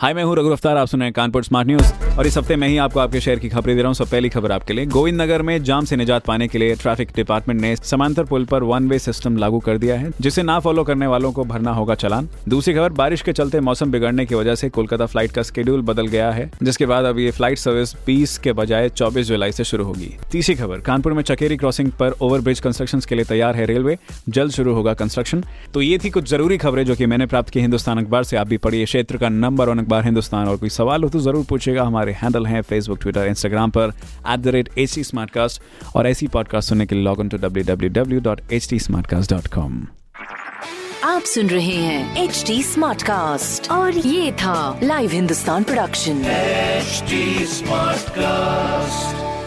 हाय, मैं हूँ रघु अफ्तार आप सुन रहे हैं कानपुर स्मार्ट न्यूज़। और इस हफ़्ते मैं ही आपको आपके शहर की खबरें दे रहा हूँ। सब पहली खबर आपके लिए। गोविंद नगर में जाम से निजात पाने के लिए ट्रैफ़िक डिपार्टमेंट ने समांतर पुल पर वन वे सिस्टम लागू कर दिया है, जिसे ना फॉलो करने वालों को भरना होगा चलान। दूसरी खबर, बारिश के चलते मौसम बिगड़ने की वजह से कोलकाता फ़्लाइट का स्केड्यूल बदल गया है, जिसके बाद अब ये फ़्लाइट सर्विस बीस के बजाय चौबीस जुलाई से शुरू होगी। तीसरी खबर, कानपुर में चकेरी क्रॉसिंग पर ओवरब्रिज कंस्ट्रक्शन के लिए तैयार है रेलवे जल्द शुरू होगा कंस्ट्रक्शन तो ये थी कुछ ज़रूरी खबरें जो की मैंने प्राप्त की। हिंदुस्तान अखबार से आप भी पढ़िए। क्षेत्र का नंबर वन अखबार हिंदुस्तान और कोई सवाल हो तो ज़रूर पूछेगा हमारे हैंडल हैं फेसबुक ट्विटर इंस्टाग्राम पर at the rate H T और ऐसी पॉडकास्ट सुनने के लिए log in to W W W dot H T dot com आप सुन रहे हैं एच टी स्मार्ट कास्ट और ये था live Hindustan production smart Smartcast.